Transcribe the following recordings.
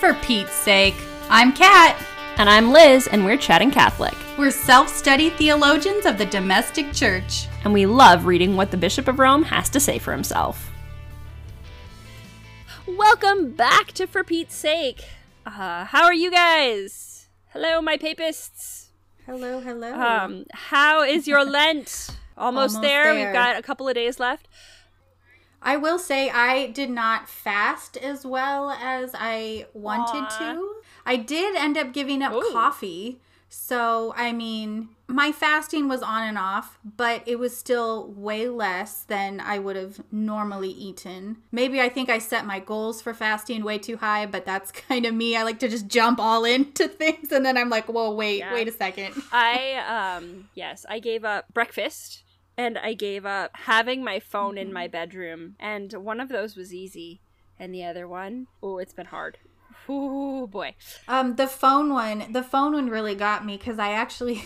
For Pete's sake, I'm Kat. And I'm Liz, and we're chatting Catholic. We're self study theologians of the domestic church. And we love reading what the Bishop of Rome has to say for himself. Welcome back to For Pete's Sake. Uh, how are you guys? Hello, my papists. Hello, hello. Um, how is your Lent? Almost, Almost there. there. We've got a couple of days left. I will say I did not fast as well as I wanted Aw. to. I did end up giving up Ooh. coffee. So, I mean, my fasting was on and off, but it was still way less than I would have normally eaten. Maybe I think I set my goals for fasting way too high, but that's kind of me. I like to just jump all into things and then I'm like, whoa, wait, Yeah. wait a second. I um yes, I gave up breakfast and I gave up having my phone in my bedroom. And one of those was easy, and the other one, oh, it's been hard. Oh boy. Um, the phone one, the phone one really got me because I actually,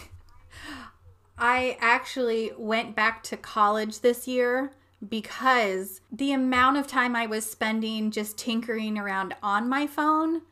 I actually went back to college this year because the amount of time I was spending just tinkering around on my phone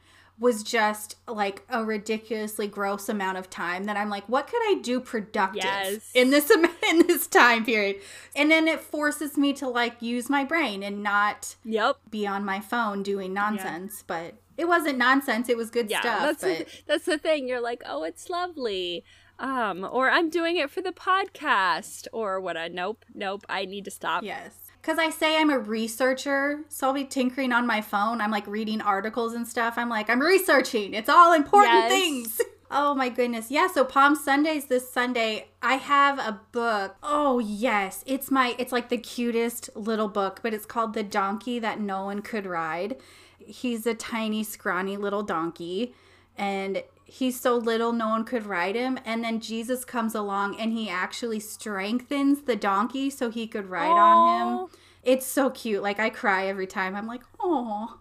was just like a ridiculously gross amount of time that I'm like, what could I do productive Yes. in this in this time period? And then it forces me to like use my brain and not Yep. be on my phone doing nonsense. But it wasn't nonsense; it was good Yeah, stuff. that's but the, that's the thing. You're like, oh, it's lovely. Um, or I'm doing it for the podcast, or what? I nope, nope. I need to stop. yes, because I say I'm a researcher, so I'll be tinkering on my phone. I'm like reading articles and stuff. I'm like, I'm researching. It's all important Yes. things. Oh my goodness. Yeah, so Palm Sundays this Sunday, I have a book. Oh yes, it's my it's like the cutest little book, but it's called The Donkey That No One Could Ride. He's a tiny scrawny little donkey and he's so little no one could ride him and then Jesus comes along and he actually strengthens the donkey so he could ride on him. It's so cute. Like I cry every time. I'm like, "Oh."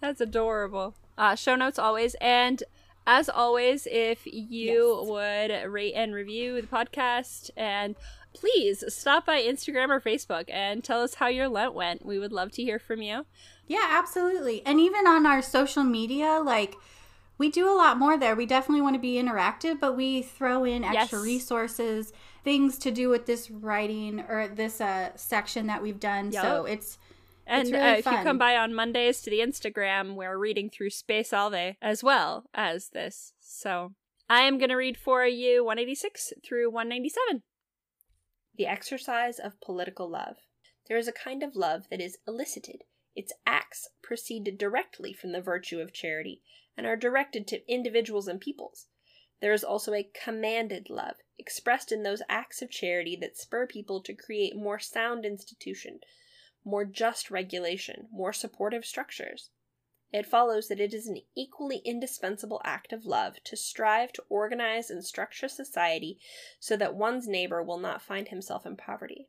That's adorable. Uh, show notes always. And as always, if you would rate and review the podcast and please stop by Instagram or Facebook and tell us how your Lent went. We would love to hear from you. Yeah, absolutely. And even on our social media, like we do a lot more there. We definitely want to be interactive, but we throw in extra Yes. resources, things to do with this writing or this uh, section that we've done. So it's And really uh, if you come by on Mondays to the Instagram, we're reading through Spe Salvi as well as this. So I am going to read for you 186 through 197. The exercise of political love. There is a kind of love that is elicited. Its acts proceed directly from the virtue of charity and are directed to individuals and peoples. There is also a commanded love, expressed in those acts of charity that spur people to create more sound institution, more just regulation, more supportive structures. It follows that it is an equally indispensable act of love to strive to organize and structure society so that one's neighbor will not find himself in poverty.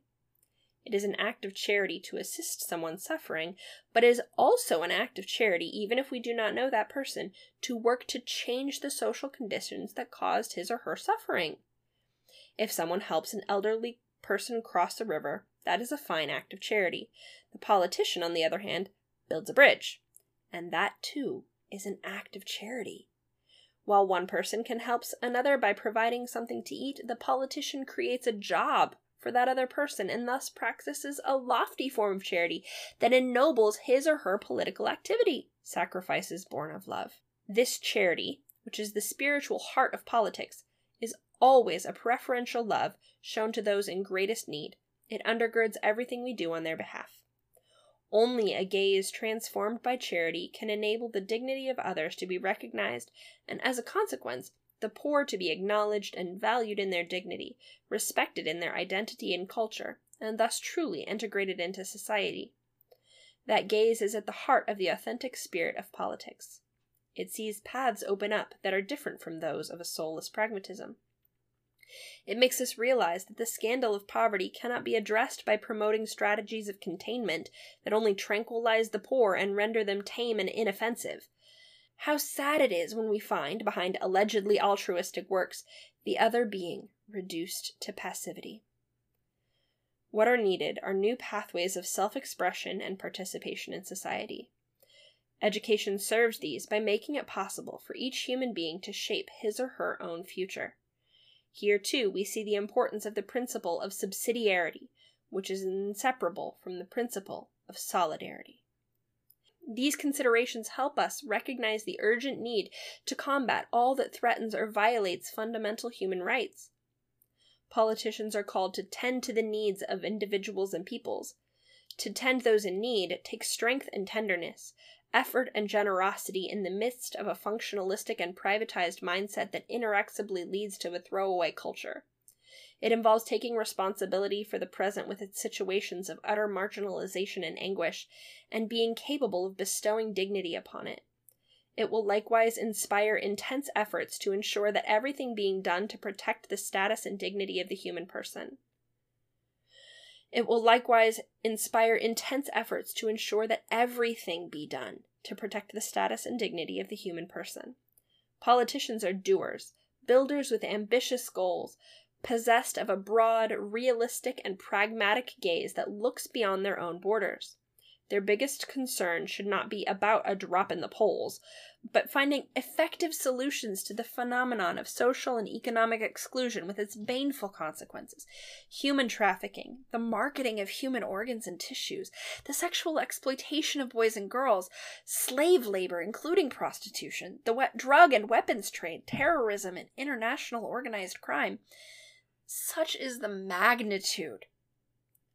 It is an act of charity to assist someone suffering, but it is also an act of charity, even if we do not know that person, to work to change the social conditions that caused his or her suffering. If someone helps an elderly person cross a river, that is a fine act of charity. The politician, on the other hand, builds a bridge, and that too is an act of charity. While one person can help another by providing something to eat, the politician creates a job for that other person and thus practices a lofty form of charity that ennobles his or her political activity. Sacrifices born of love. This charity, which is the spiritual heart of politics, is always a preferential love shown to those in greatest need. It undergirds everything we do on their behalf. Only a gaze transformed by charity can enable the dignity of others to be recognized, and as a consequence, the poor to be acknowledged and valued in their dignity, respected in their identity and culture, and thus truly integrated into society. That gaze is at the heart of the authentic spirit of politics. It sees paths open up that are different from those of a soulless pragmatism. It makes us realize that the scandal of poverty cannot be addressed by promoting strategies of containment that only tranquilize the poor and render them tame and inoffensive. How sad it is when we find, behind allegedly altruistic works, the other being reduced to passivity. What are needed are new pathways of self expression and participation in society. Education serves these by making it possible for each human being to shape his or her own future. Here, too, we see the importance of the principle of subsidiarity, which is inseparable from the principle of solidarity. These considerations help us recognize the urgent need to combat all that threatens or violates fundamental human rights. Politicians are called to tend to the needs of individuals and peoples. To tend those in need takes strength and tenderness, effort and generosity in the midst of a functionalistic and privatized mindset that inexorably leads to a throwaway culture. It involves taking responsibility for the present with its situations of utter marginalization and anguish, and being capable of bestowing dignity upon it. It will likewise inspire intense efforts to ensure that everything being done to protect the status and dignity of the human person. It will likewise inspire intense efforts to ensure that everything be done to protect the status and dignity of the human person. Politicians are doers, builders with ambitious goals, possessed of a broad, realistic, and pragmatic gaze that looks beyond their own borders. Their biggest concern should not be about a drop in the polls, but finding effective solutions to the phenomenon of social and economic exclusion with its baneful consequences human trafficking, the marketing of human organs and tissues, the sexual exploitation of boys and girls, slave labor, including prostitution, the drug and weapons trade, terrorism, and international organized crime. Such is the magnitude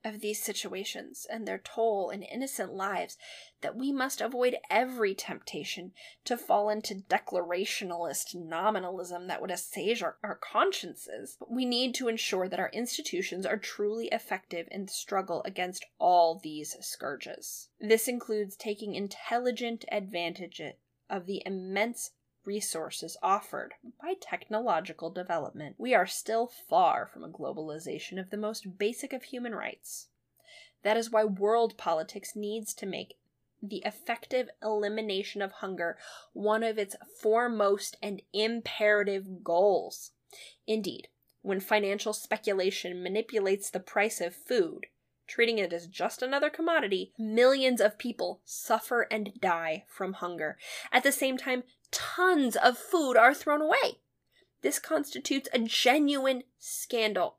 of these situations and their toll in innocent lives that we must avoid every temptation to fall into declarationalist nominalism that would assuage our, our consciences. We need to ensure that our institutions are truly effective in the struggle against all these scourges. This includes taking intelligent advantage of the immense resources offered by technological development. We are still far from a globalization of the most basic of human rights. That is why world politics needs to make the effective elimination of hunger one of its foremost and imperative goals. Indeed, when financial speculation manipulates the price of food, treating it as just another commodity, millions of people suffer and die from hunger. At the same time, tons of food are thrown away. This constitutes a genuine scandal.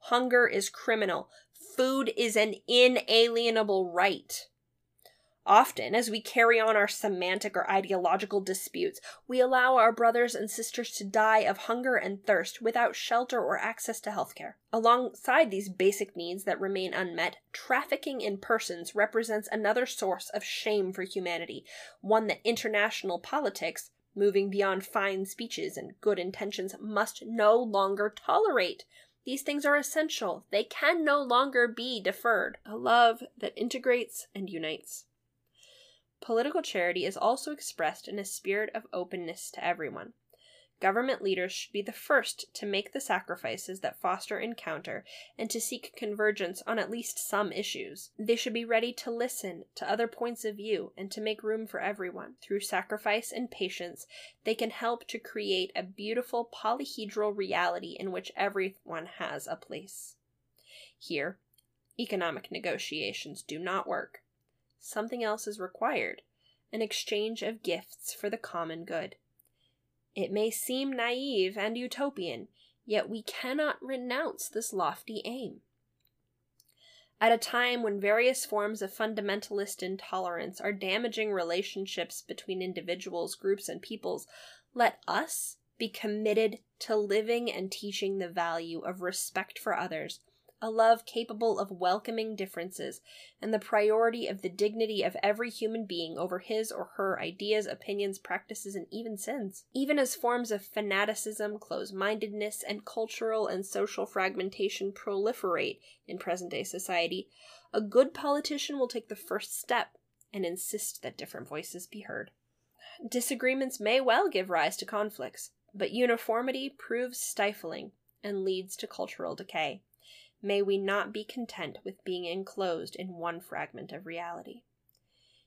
Hunger is criminal. Food is an inalienable right. Often, as we carry on our semantic or ideological disputes, we allow our brothers and sisters to die of hunger and thirst without shelter or access to healthcare. Alongside these basic needs that remain unmet, trafficking in persons represents another source of shame for humanity, one that international politics, moving beyond fine speeches and good intentions, must no longer tolerate. These things are essential. They can no longer be deferred. A love that integrates and unites. Political charity is also expressed in a spirit of openness to everyone. Government leaders should be the first to make the sacrifices that foster encounter and to seek convergence on at least some issues. They should be ready to listen to other points of view and to make room for everyone. Through sacrifice and patience, they can help to create a beautiful polyhedral reality in which everyone has a place. Here, economic negotiations do not work something else is required an exchange of gifts for the common good. It may seem naive and utopian, yet we cannot renounce this lofty aim. At a time when various forms of fundamentalist intolerance are damaging relationships between individuals, groups, and peoples, let us be committed to living and teaching the value of respect for others a love capable of welcoming differences, and the priority of the dignity of every human being over his or her ideas, opinions, practices, and even sins. Even as forms of fanaticism, close mindedness, and cultural and social fragmentation proliferate in present day society, a good politician will take the first step and insist that different voices be heard. Disagreements may well give rise to conflicts, but uniformity proves stifling and leads to cultural decay may we not be content with being enclosed in one fragment of reality.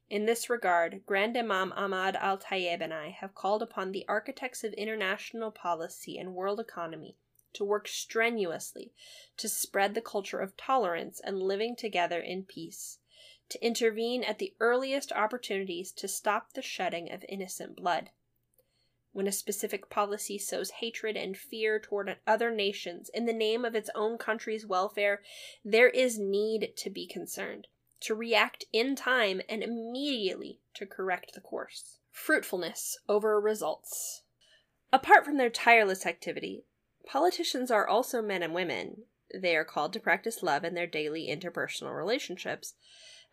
In this regard, Grand Imam Ahmad al Tayeb and I have called upon the architects of international policy and world economy to work strenuously to spread the culture of tolerance and living together in peace, to intervene at the earliest opportunities to stop the shedding of innocent blood. When a specific policy sows hatred and fear toward other nations in the name of its own country's welfare, there is need to be concerned, to react in time and immediately to correct the course. Fruitfulness over results. Apart from their tireless activity, politicians are also men and women. They are called to practice love in their daily interpersonal relationships.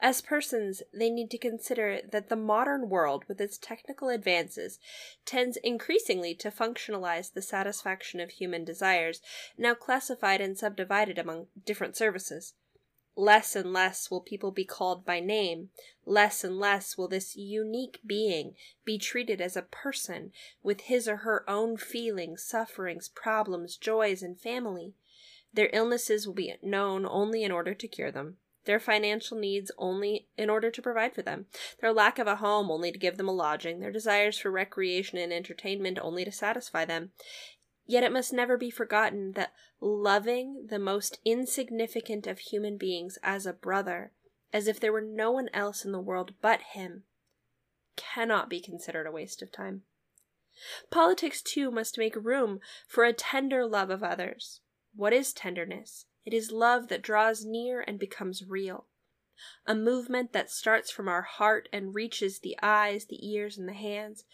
As persons, they need to consider that the modern world, with its technical advances, tends increasingly to functionalize the satisfaction of human desires, now classified and subdivided among different services. Less and less will people be called by name. Less and less will this unique being be treated as a person with his or her own feelings, sufferings, problems, joys, and family. Their illnesses will be known only in order to cure them their financial needs only in order to provide for them, their lack of a home only to give them a lodging, their desires for recreation and entertainment only to satisfy them. Yet it must never be forgotten that loving the most insignificant of human beings as a brother, as if there were no one else in the world but him, cannot be considered a waste of time. Politics, too, must make room for a tender love of others. What is tenderness? It is love that draws near and becomes real. A movement that starts from our heart and reaches the eyes, the ears, and the hands.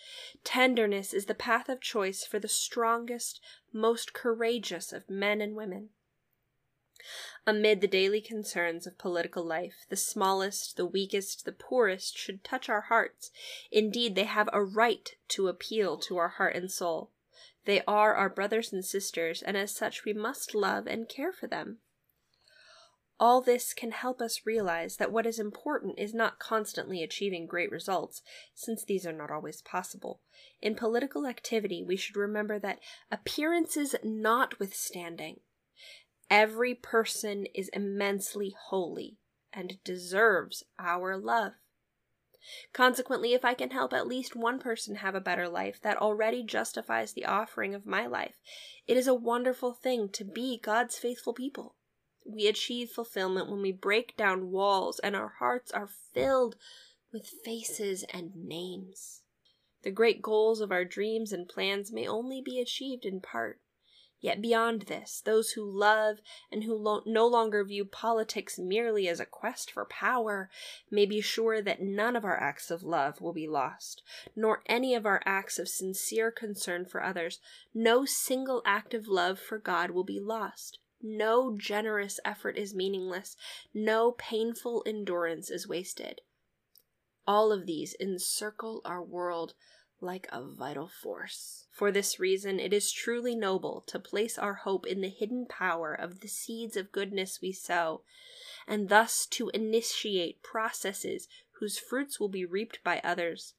Tenderness is the path of choice for the strongest, most courageous of men and women. Amid the daily concerns of political life, the smallest, the weakest, the poorest should touch our hearts. Indeed, they have a right to appeal to our heart and soul. They are our brothers and sisters, and as such we must love and care for them. All this can help us realize that what is important is not constantly achieving great results, since these are not always possible. In political activity, we should remember that appearances notwithstanding, every person is immensely holy and deserves our love. Consequently, if I can help at least one person have a better life, that already justifies the offering of my life. It is a wonderful thing to be God's faithful people. We achieve fulfillment when we break down walls and our hearts are filled with faces and names. The great goals of our dreams and plans may only be achieved in part. Yet beyond this, those who love and who lo- no longer view politics merely as a quest for power may be sure that none of our acts of love will be lost, nor any of our acts of sincere concern for others. No single act of love for God will be lost. No generous effort is meaningless. No painful endurance is wasted. All of these encircle our world like a vital force. For this reason, it is truly noble to place our hope in the hidden power of the seeds of goodness we sow, and thus to initiate processes whose fruits will be reaped by others.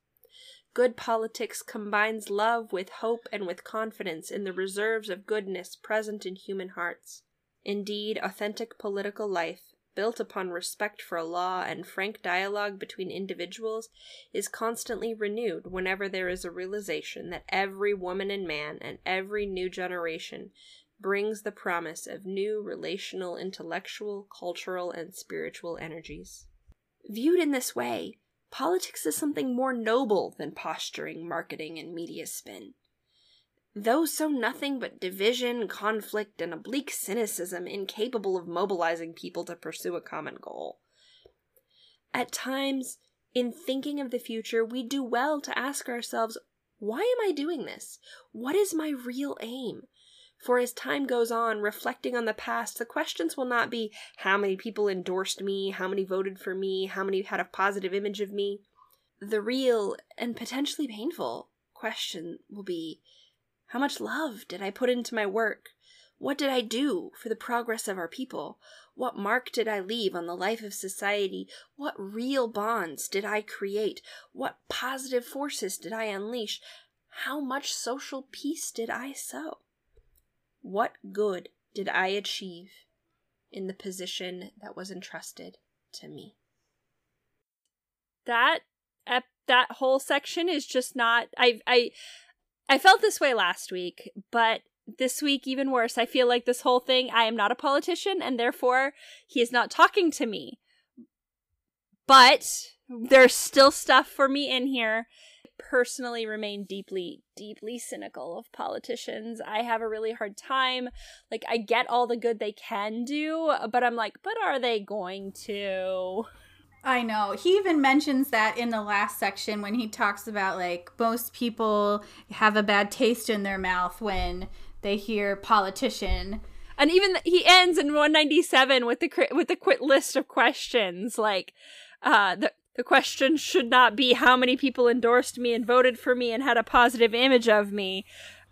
Good politics combines love with hope and with confidence in the reserves of goodness present in human hearts. Indeed, authentic political life, built upon respect for law and frank dialogue between individuals, is constantly renewed whenever there is a realization that every woman and man and every new generation brings the promise of new relational, intellectual, cultural, and spiritual energies. Viewed in this way, politics is something more noble than posturing, marketing, and media spin. Those sow nothing but division, conflict, and oblique cynicism incapable of mobilizing people to pursue a common goal. At times, in thinking of the future, we do well to ask ourselves, why am I doing this? What is my real aim? For as time goes on, reflecting on the past, the questions will not be how many people endorsed me, how many voted for me, how many had a positive image of me. The real and potentially painful question will be how much love did I put into my work? What did I do for the progress of our people? What mark did I leave on the life of society? What real bonds did I create? What positive forces did I unleash? How much social peace did I sow? What good did I achieve in the position that was entrusted to me? That that whole section is just not I I I felt this way last week, but this week even worse. I feel like this whole thing, I am not a politician and therefore he is not talking to me. But there's still stuff for me in here. Personally, remain deeply, deeply cynical of politicians. I have a really hard time. Like, I get all the good they can do, but I'm like, but are they going to? I know. He even mentions that in the last section when he talks about like most people have a bad taste in their mouth when they hear politician. And even th- he ends in 197 with the cri- with the quick list of questions like uh the the question should not be how many people endorsed me and voted for me and had a positive image of me.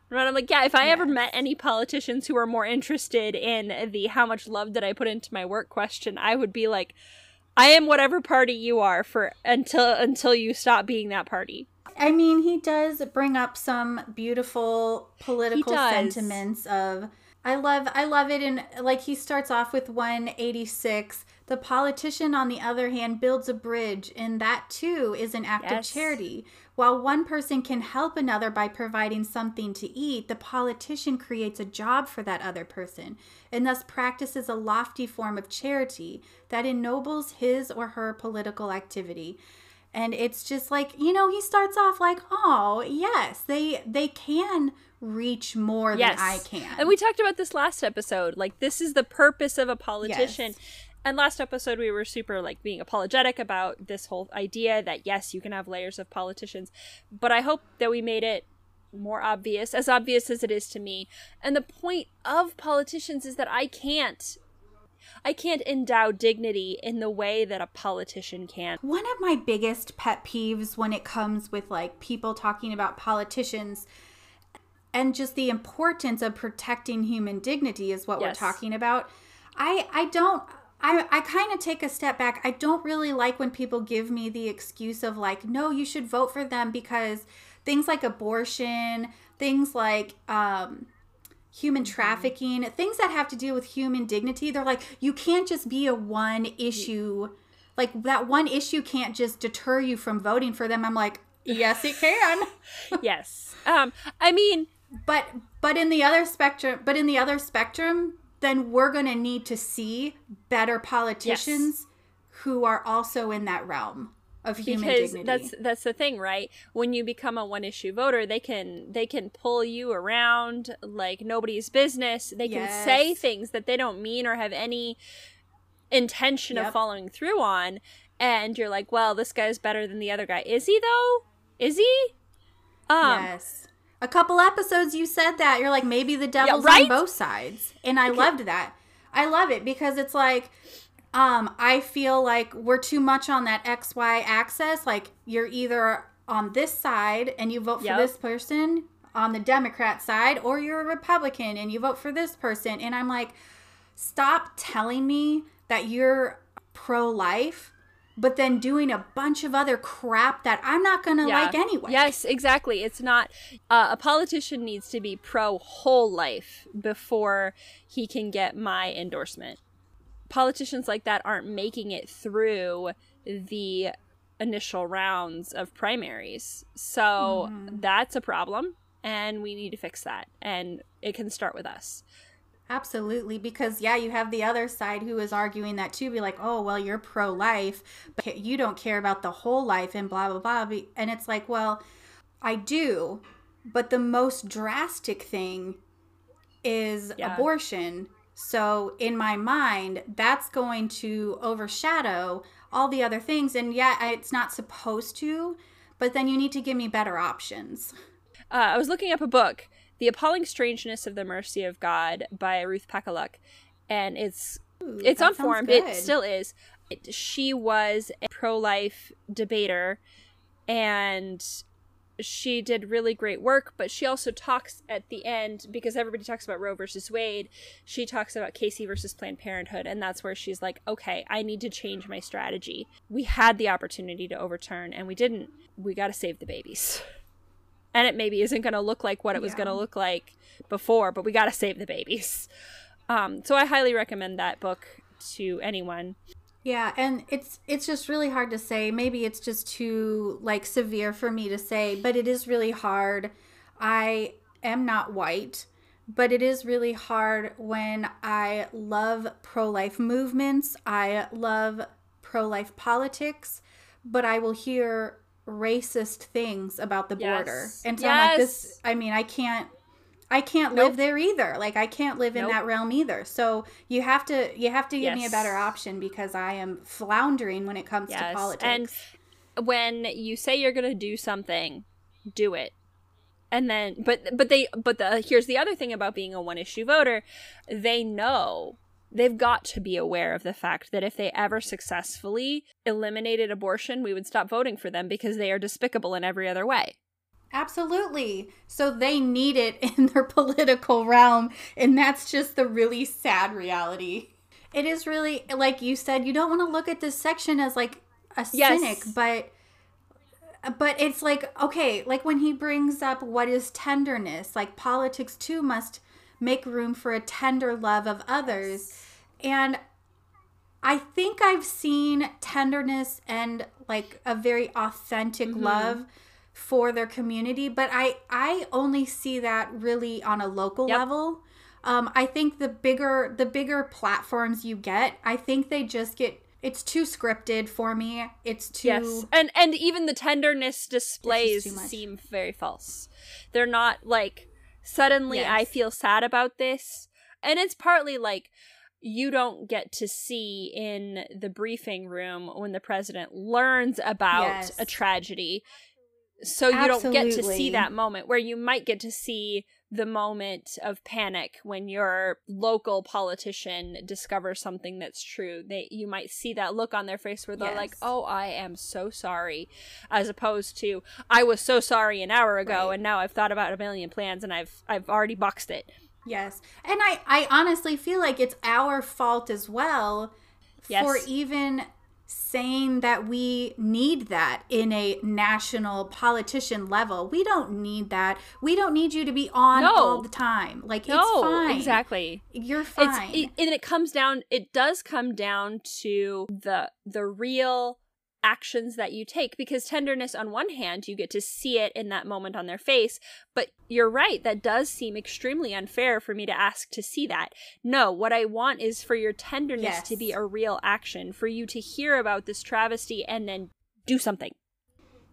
And I'm like, yeah, if I yes. ever met any politicians who are more interested in the how much love did I put into my work question, I would be like, I am whatever party you are for until until you stop being that party. I mean, he does bring up some beautiful political sentiments of I love I love it and like he starts off with 186 the politician on the other hand builds a bridge and that too is an act yes. of charity while one person can help another by providing something to eat the politician creates a job for that other person and thus practices a lofty form of charity that ennobles his or her political activity and it's just like you know he starts off like oh yes they they can reach more yes. than i can and we talked about this last episode like this is the purpose of a politician yes. And last episode we were super like being apologetic about this whole idea that yes you can have layers of politicians but i hope that we made it more obvious as obvious as it is to me and the point of politicians is that i can't I can't endow dignity in the way that a politician can. One of my biggest pet peeves when it comes with like people talking about politicians and just the importance of protecting human dignity is what yes. we're talking about. I I don't I, I kind of take a step back. I don't really like when people give me the excuse of like, no, you should vote for them because things like abortion, things like um, human mm-hmm. trafficking, things that have to do with human dignity. They're like, you can't just be a one issue, like that one issue can't just deter you from voting for them. I'm like, yes, it can. yes. Um, I mean, but but in the other spectrum, but in the other spectrum, then we're going to need to see better politicians yes. who are also in that realm of human because dignity. that's that's the thing right when you become a one issue voter they can they can pull you around like nobody's business they yes. can say things that they don't mean or have any intention yep. of following through on and you're like well this guy's better than the other guy is he though is he um yes a couple episodes you said that you're like maybe the devil's yeah, right? on both sides and i okay. loved that i love it because it's like um, I feel like we're too much on that XY axis. Like you're either on this side and you vote for yep. this person on the Democrat side, or you're a Republican and you vote for this person. And I'm like, stop telling me that you're pro life but then doing a bunch of other crap that I'm not going to yeah. like anyway. Yes, exactly. It's not uh, a politician needs to be pro whole life before he can get my endorsement politicians like that aren't making it through the initial rounds of primaries. So mm. that's a problem and we need to fix that and it can start with us. Absolutely, because yeah, you have the other side who is arguing that too. Be like, oh, well, you're pro life, but you don't care about the whole life and blah, blah, blah. And it's like, well, I do, but the most drastic thing is yeah. abortion so, in my mind, that's going to overshadow all the other things. And yeah, it's not supposed to, but then you need to give me better options. Uh, I was looking up a book, The Appalling Strangeness of the Mercy of God by Ruth Pakaluk, and it's Ooh, it's on forum. It still is. It, she was a pro-life debater, and she did really great work, but she also talks at the end because everybody talks about Roe versus Wade. She talks about Casey versus Planned Parenthood, and that's where she's like, okay, I need to change my strategy. We had the opportunity to overturn, and we didn't. We got to save the babies. And it maybe isn't going to look like what it was going to look like before, but we got to save the babies. Um, so I highly recommend that book to anyone. Yeah, and it's it's just really hard to say. Maybe it's just too like severe for me to say, but it is really hard. I am not white, but it is really hard when I love pro-life movements. I love pro life politics, but I will hear racist things about the border. Yes. And so I'm like, this, I mean, I can't. I can't Nope. live there either. Like I can't live in that realm either. So you have to you have to give me a better option because I am floundering when it comes to politics. and when you say you're going to do something, do it. And then but but they but the here's the other thing about being a one issue voter, they know they've got to be aware of the fact that if they ever successfully eliminated abortion, we would stop voting for them because they are despicable in every other way. Absolutely. So they need it in their political realm. And that's just the really sad reality. It is really, like you said, you don't want to look at this section as like a Yes. cynic, but. But it's like, okay, like when he brings up what is tenderness, like politics too must make room for a tender love of others. And I think I've seen tenderness and like a very authentic Mm-hmm. love for their community, but I I only see that really on a local Yep. level. Um, I think the bigger the bigger platforms you get, I think they just get it's too scripted for me. It's too Yes, and and even the tenderness displays seem very false. They're not like suddenly I feel sad about this, and it's partly like you don't get to see in the briefing room when the president learns about Yes. a tragedy. So you don't get to see that moment where you might get to see the moment of panic when your local politician discovers something that's true. They you might see that look on their face where they're like, "Oh, I am so sorry," as opposed to "I was so sorry an hour ago Right. and now I've thought about a million plans and I've I've already boxed it." Yes. And I, I honestly feel like it's our fault as well for even saying that we need that in a national politician level. We don't need that. We don't need you to be on No. all the time. Like no, it's fine. exactly. You're fine. It's it, and it comes down. It does come down to the the real actions that you take because tenderness on one hand you get to see it in that moment on their face but you're right that does seem extremely unfair for me to ask to see that. No what i want is for your tenderness to be a real action for you to hear about this travesty and then do something.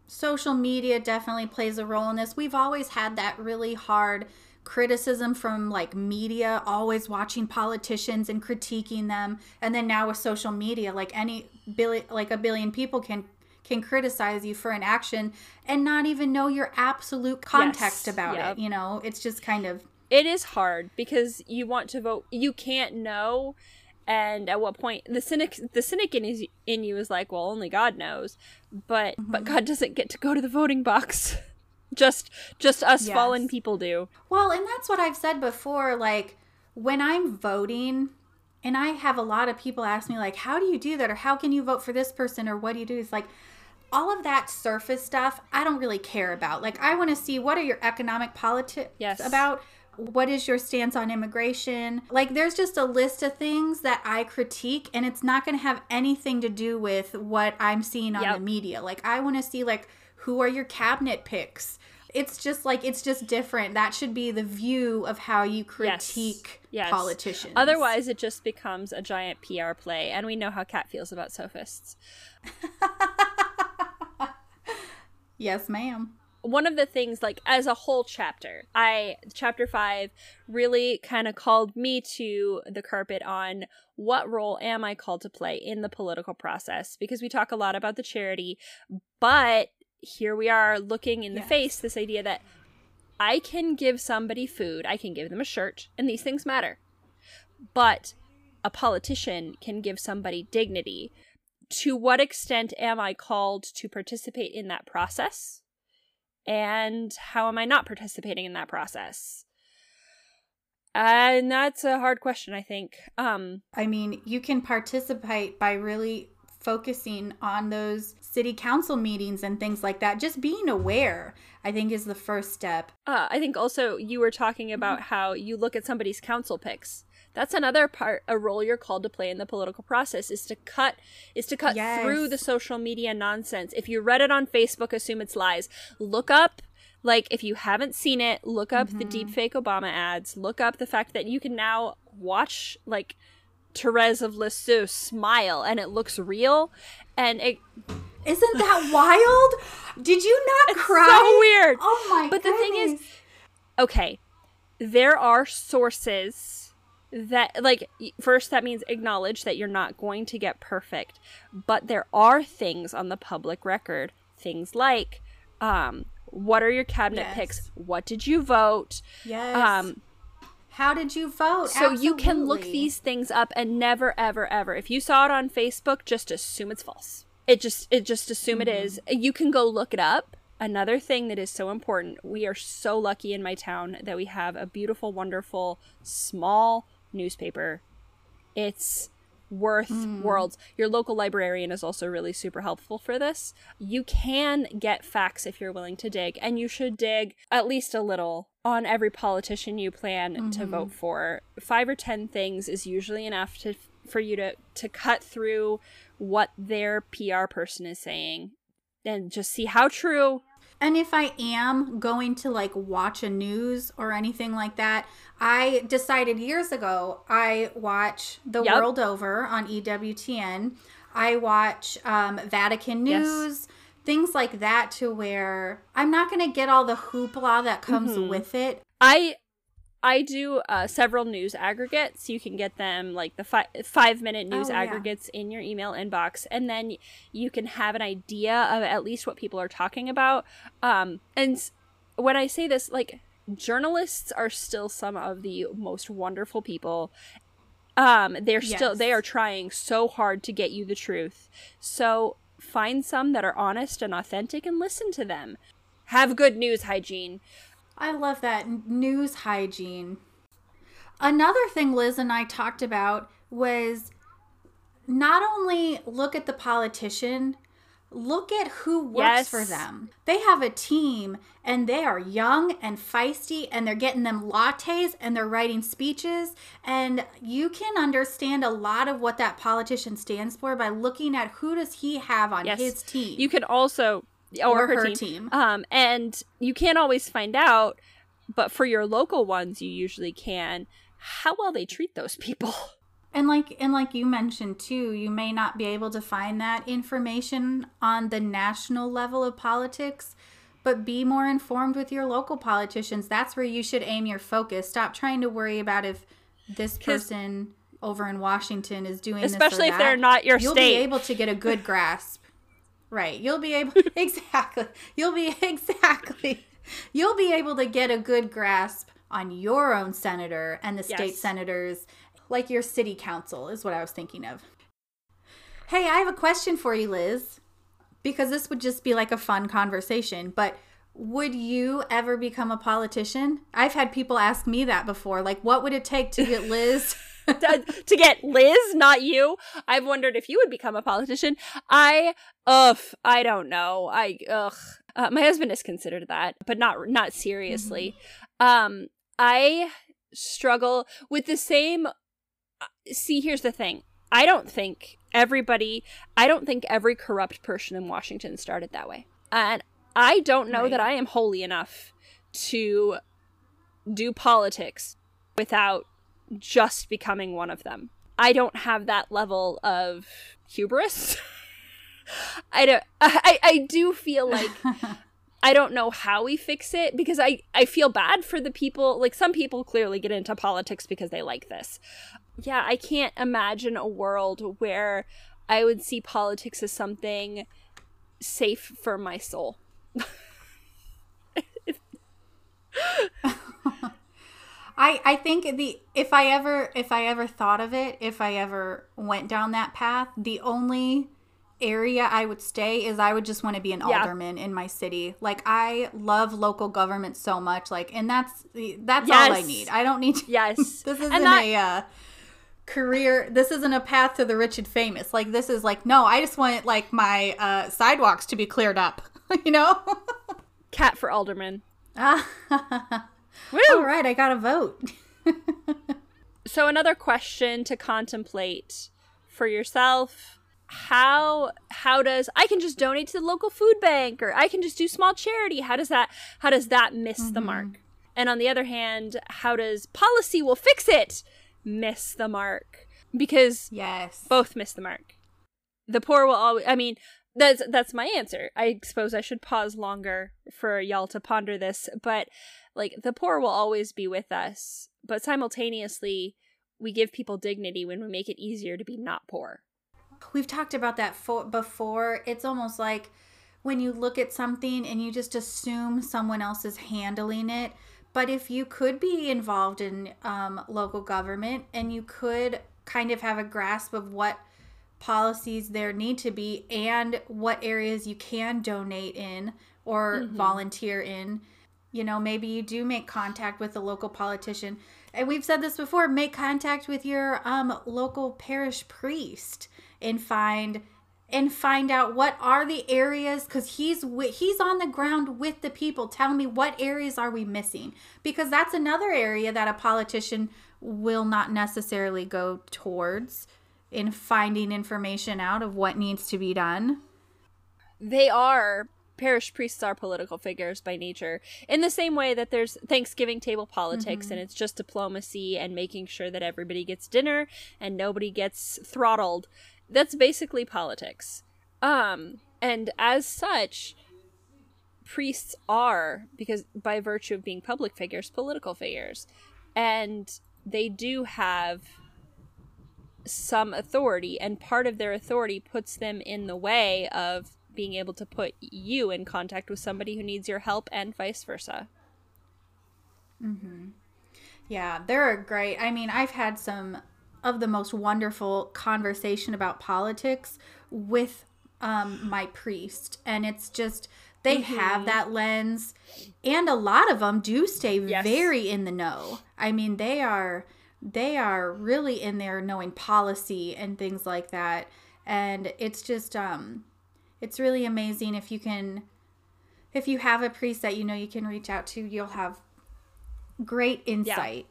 Social media definitely plays a role in this. We've always had that really hard criticism from like media always watching politicians and critiquing them. And then now with social media like any billion like a billion people can can criticize you for an action and not even know your absolute context Yes, about yep. it you know? It's just kind of it is hard because you want to vote you can't know and at what point the cynic the cynic in, is, in you is like well only god knows. But but Mm-hmm. god doesn't get to go to the voting box just just us Yes. fallen people do Well, and that's what I've said before. Like, when I'm voting, and I have a lot of people ask me, like, how do you do that? Or how can you vote for this person? Or what do you do? It's like, all of that surface stuff, I don't really care about. Like, I want to see what are your economic politics Yes. about? What is your stance on immigration? Like, there's just a list of things that I critique, and it's not going to have anything to do with what I'm seeing on Yep. the media. Like, I want to see, like, who are your cabinet picks? It's just like, it's just different. That should be the view of how you critique Yes. politicians. otherwise it just becomes a giant pr play and we know how Kat feels about sophists yes, ma'am. one of the things like as a whole chapter i chapter 5 really kind of called me to the carpet on what role am i called to play in the political process because we talk a lot about the charity but here we are looking in the Yes. face this idea that i can give somebody food i can give them a shirt and these things matter but a politician can give somebody dignity to what extent am i called to participate in that process and how am I not participating in that process? And that's a hard question, I think. Um, I mean, you can participate by really focusing on those city council meetings and things like that. Just being aware, I think, is the first step. uh, I think also you were talking about how you look at somebody's council picks. That's another part, a role you're called to play in the political process is to cut, is to cut Yes. through the social media nonsense. If you read it on Facebook, assume it's lies. Look up, like, if you haven't seen it, look up the deepfake Obama ads. Look up the fact that you can now watch, like, Therese of Lisieux smile and it looks real and it Isn't that wild? Did you not it's cry? so weird. Oh my god. But the thing is okay, there are sources that like first that means acknowledge that you're not going to get perfect, but there are things on the public record, things like um what are your cabinet Yes. picks? What did you vote? Yes. Um How did you vote? so you can look these things up and never ever ever. If you saw it on facebook just assume it's false. It just it just assume it is. Mm-hmm. You can go look it up. Another thing that is so important we are so lucky in my town that we have a beautiful wonderful small newspaper. It's worth mm-hmm. worlds. Your local librarian is also really super helpful for this. You can get facts if you're willing to dig and you should dig at least a little on every politician you plan to mm-hmm. vote for. Five or ten things is usually enough to for you to to cut through what their pr person is saying and just see how true And if I am going to like watch a news or anything like that, I decided years ago I watch the Yep. world over on EWTN. I watch um, Vatican Yes. News, things like that, to where I'm not going to get all the hoopla that comes Mhm. with it. I I do uh, several news aggregates. You can get them like the fi- five minute news Oh, yeah. aggregates in your email inbox, and then you can have an idea of at least what people are talking about. Um, and s- when I say this, like journalists are still some of the most wonderful people. Um, they're still they are trying so hard to get you the truth. So find some that are honest and authentic and listen to them. Have good news hygiene. I love that news hygiene. Another thing Liz and I talked about was not only look at the politician, look at who works Yes. for them. They have a team and they are young and feisty and they're getting them lattes and they're writing speeches and you can understand a lot of what that politician stands for by looking at who does he have on Yes. his team. You can also or, Or her, her team. team. Um, and you can't always find out, but for your local ones, you usually can. How well they treat those people. And like and like you mentioned too, you may not be able to find that information on the national level of politics, but be more informed with your local politicians. That's where you should aim your focus. Stop trying to worry about if this person over in Washington is doing this or Especially if they're not your You'll state. be able to get a good grasp. Right. You'll be able exactly. You'll be exactly. You'll be able to get a good grasp on your own senator and the state Yes. senators, like your city council is what I was thinking of. Hey, I have a question for you, Liz, because this would just be like a fun conversation, but would you ever become a politician? I've had people ask me that before. Like, what would it take to get Liz? to, to get Liz, not you. I've wondered if you would become a politician. I, ugh, I don't know. I, ugh. Uh, my husband has considered that, but not not seriously. Um, I struggle with the same. uh, See, here's the thing. I don't think everybody. I don't think every corrupt person in Washington started that way, and I don't know Right. that I am holy enough to do politics without just becoming one of them. I don't have that level of hubris. I don't I, I do feel like I don't know how we fix it because I I feel bad for the people like some people clearly get into politics because they like this. Yeah, I can't imagine a world where I would see politics as something safe for my soul. I I think the if I ever if I ever thought of it, if I ever went down that path, the only area I would stay is I would just want to be an Yeah. alderman in my city. Like I love local government so much like and that's that's all I need. I don't need to, Yes. this isn't that- a uh, career this isn't a path to the rich and famous. Like this is like no, I just want like my uh sidewalks to be cleared up, you know? Kat for alderman. Woo! all right, I got a vote. So another question to contemplate for yourself how how does I can just donate to the local food bank or I can just do small charity how does that how does that miss the mm-hmm. mark and on the other hand how does policy will fix it miss the mark because Yes. both miss the mark. The poor will always. I mean, that's that's my answer. I suppose I should pause longer for y'all to ponder this, but like the poor will always be with us, but simultaneously, we give people dignity when we make it easier to be not poor. We've talked about that for, before. It's almost like when you look at something and you just assume someone else is handling it. But if you could be involved in um, local government and you could kind of have a grasp of what policies there need to be and what areas you can donate in or volunteer in, you know, maybe you do make contact with a local politician. And we've said this before make contact with your um, local parish priest and find and find out what are the areas because he's he's on the ground with the people. Tell me what areas are we missing? Because that's another area that a politician will not necessarily go towards in finding information out of what needs to be done. They are parish priests are political figures by nature in the same way that there's thanksgiving table politics and it's just diplomacy and making sure that everybody gets dinner and nobody gets throttled. That's basically politics. Um and as such priests are because by virtue of being public figures political figures. And they do have some authority and part of their authority puts them in the way of being able to put you in contact with somebody who needs your help and vice versa. Yeah, they're great. I mean, I've had some of the most wonderful conversation about politics with um, my priest, and it's just they have that lens, and a lot of them do stay Yes. very in the know. I mean, they are they are really in there knowing policy and things like that, and it's just um, it's really amazing if you can if you have a priest that you know you can reach out to, you'll have great insight.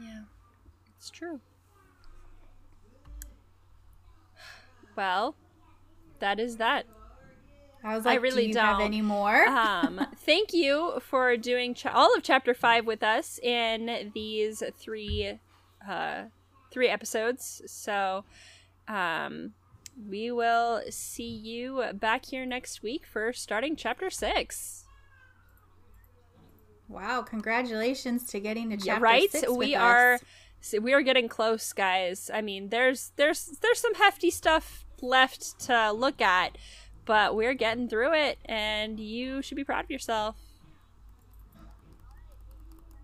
Yeah. It's true. Well, that is that. I was like, I really do you have don't. any more? Um, thank you for doing cha- all of chapter 5 with us in these 3 uh 3 episodes. So, um we will see you back here next week for starting chapter 6. wow, congratulations to getting to chapter Yeah, right? six we with are us. we are getting close, guys. I mean, there's there's there's some hefty stuff left to look at, but we're getting through it and you should be proud of yourself.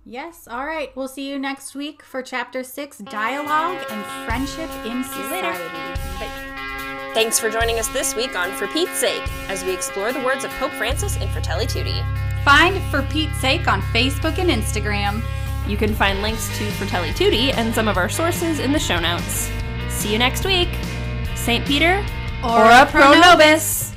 Yes, all right. We'll see you next week for chapter six dialogue and friendship in you later. society. Bye. Thanks for joining us this week on For Pete's Sake as we explore the words of Pope Francis in Fratelli Tutti. Find For Pete's Sake on Facebook and Instagram. You can find links to Fratelli Tutti and some of our sources in the show notes. See you next week. St. Peter, Ora pro nobis.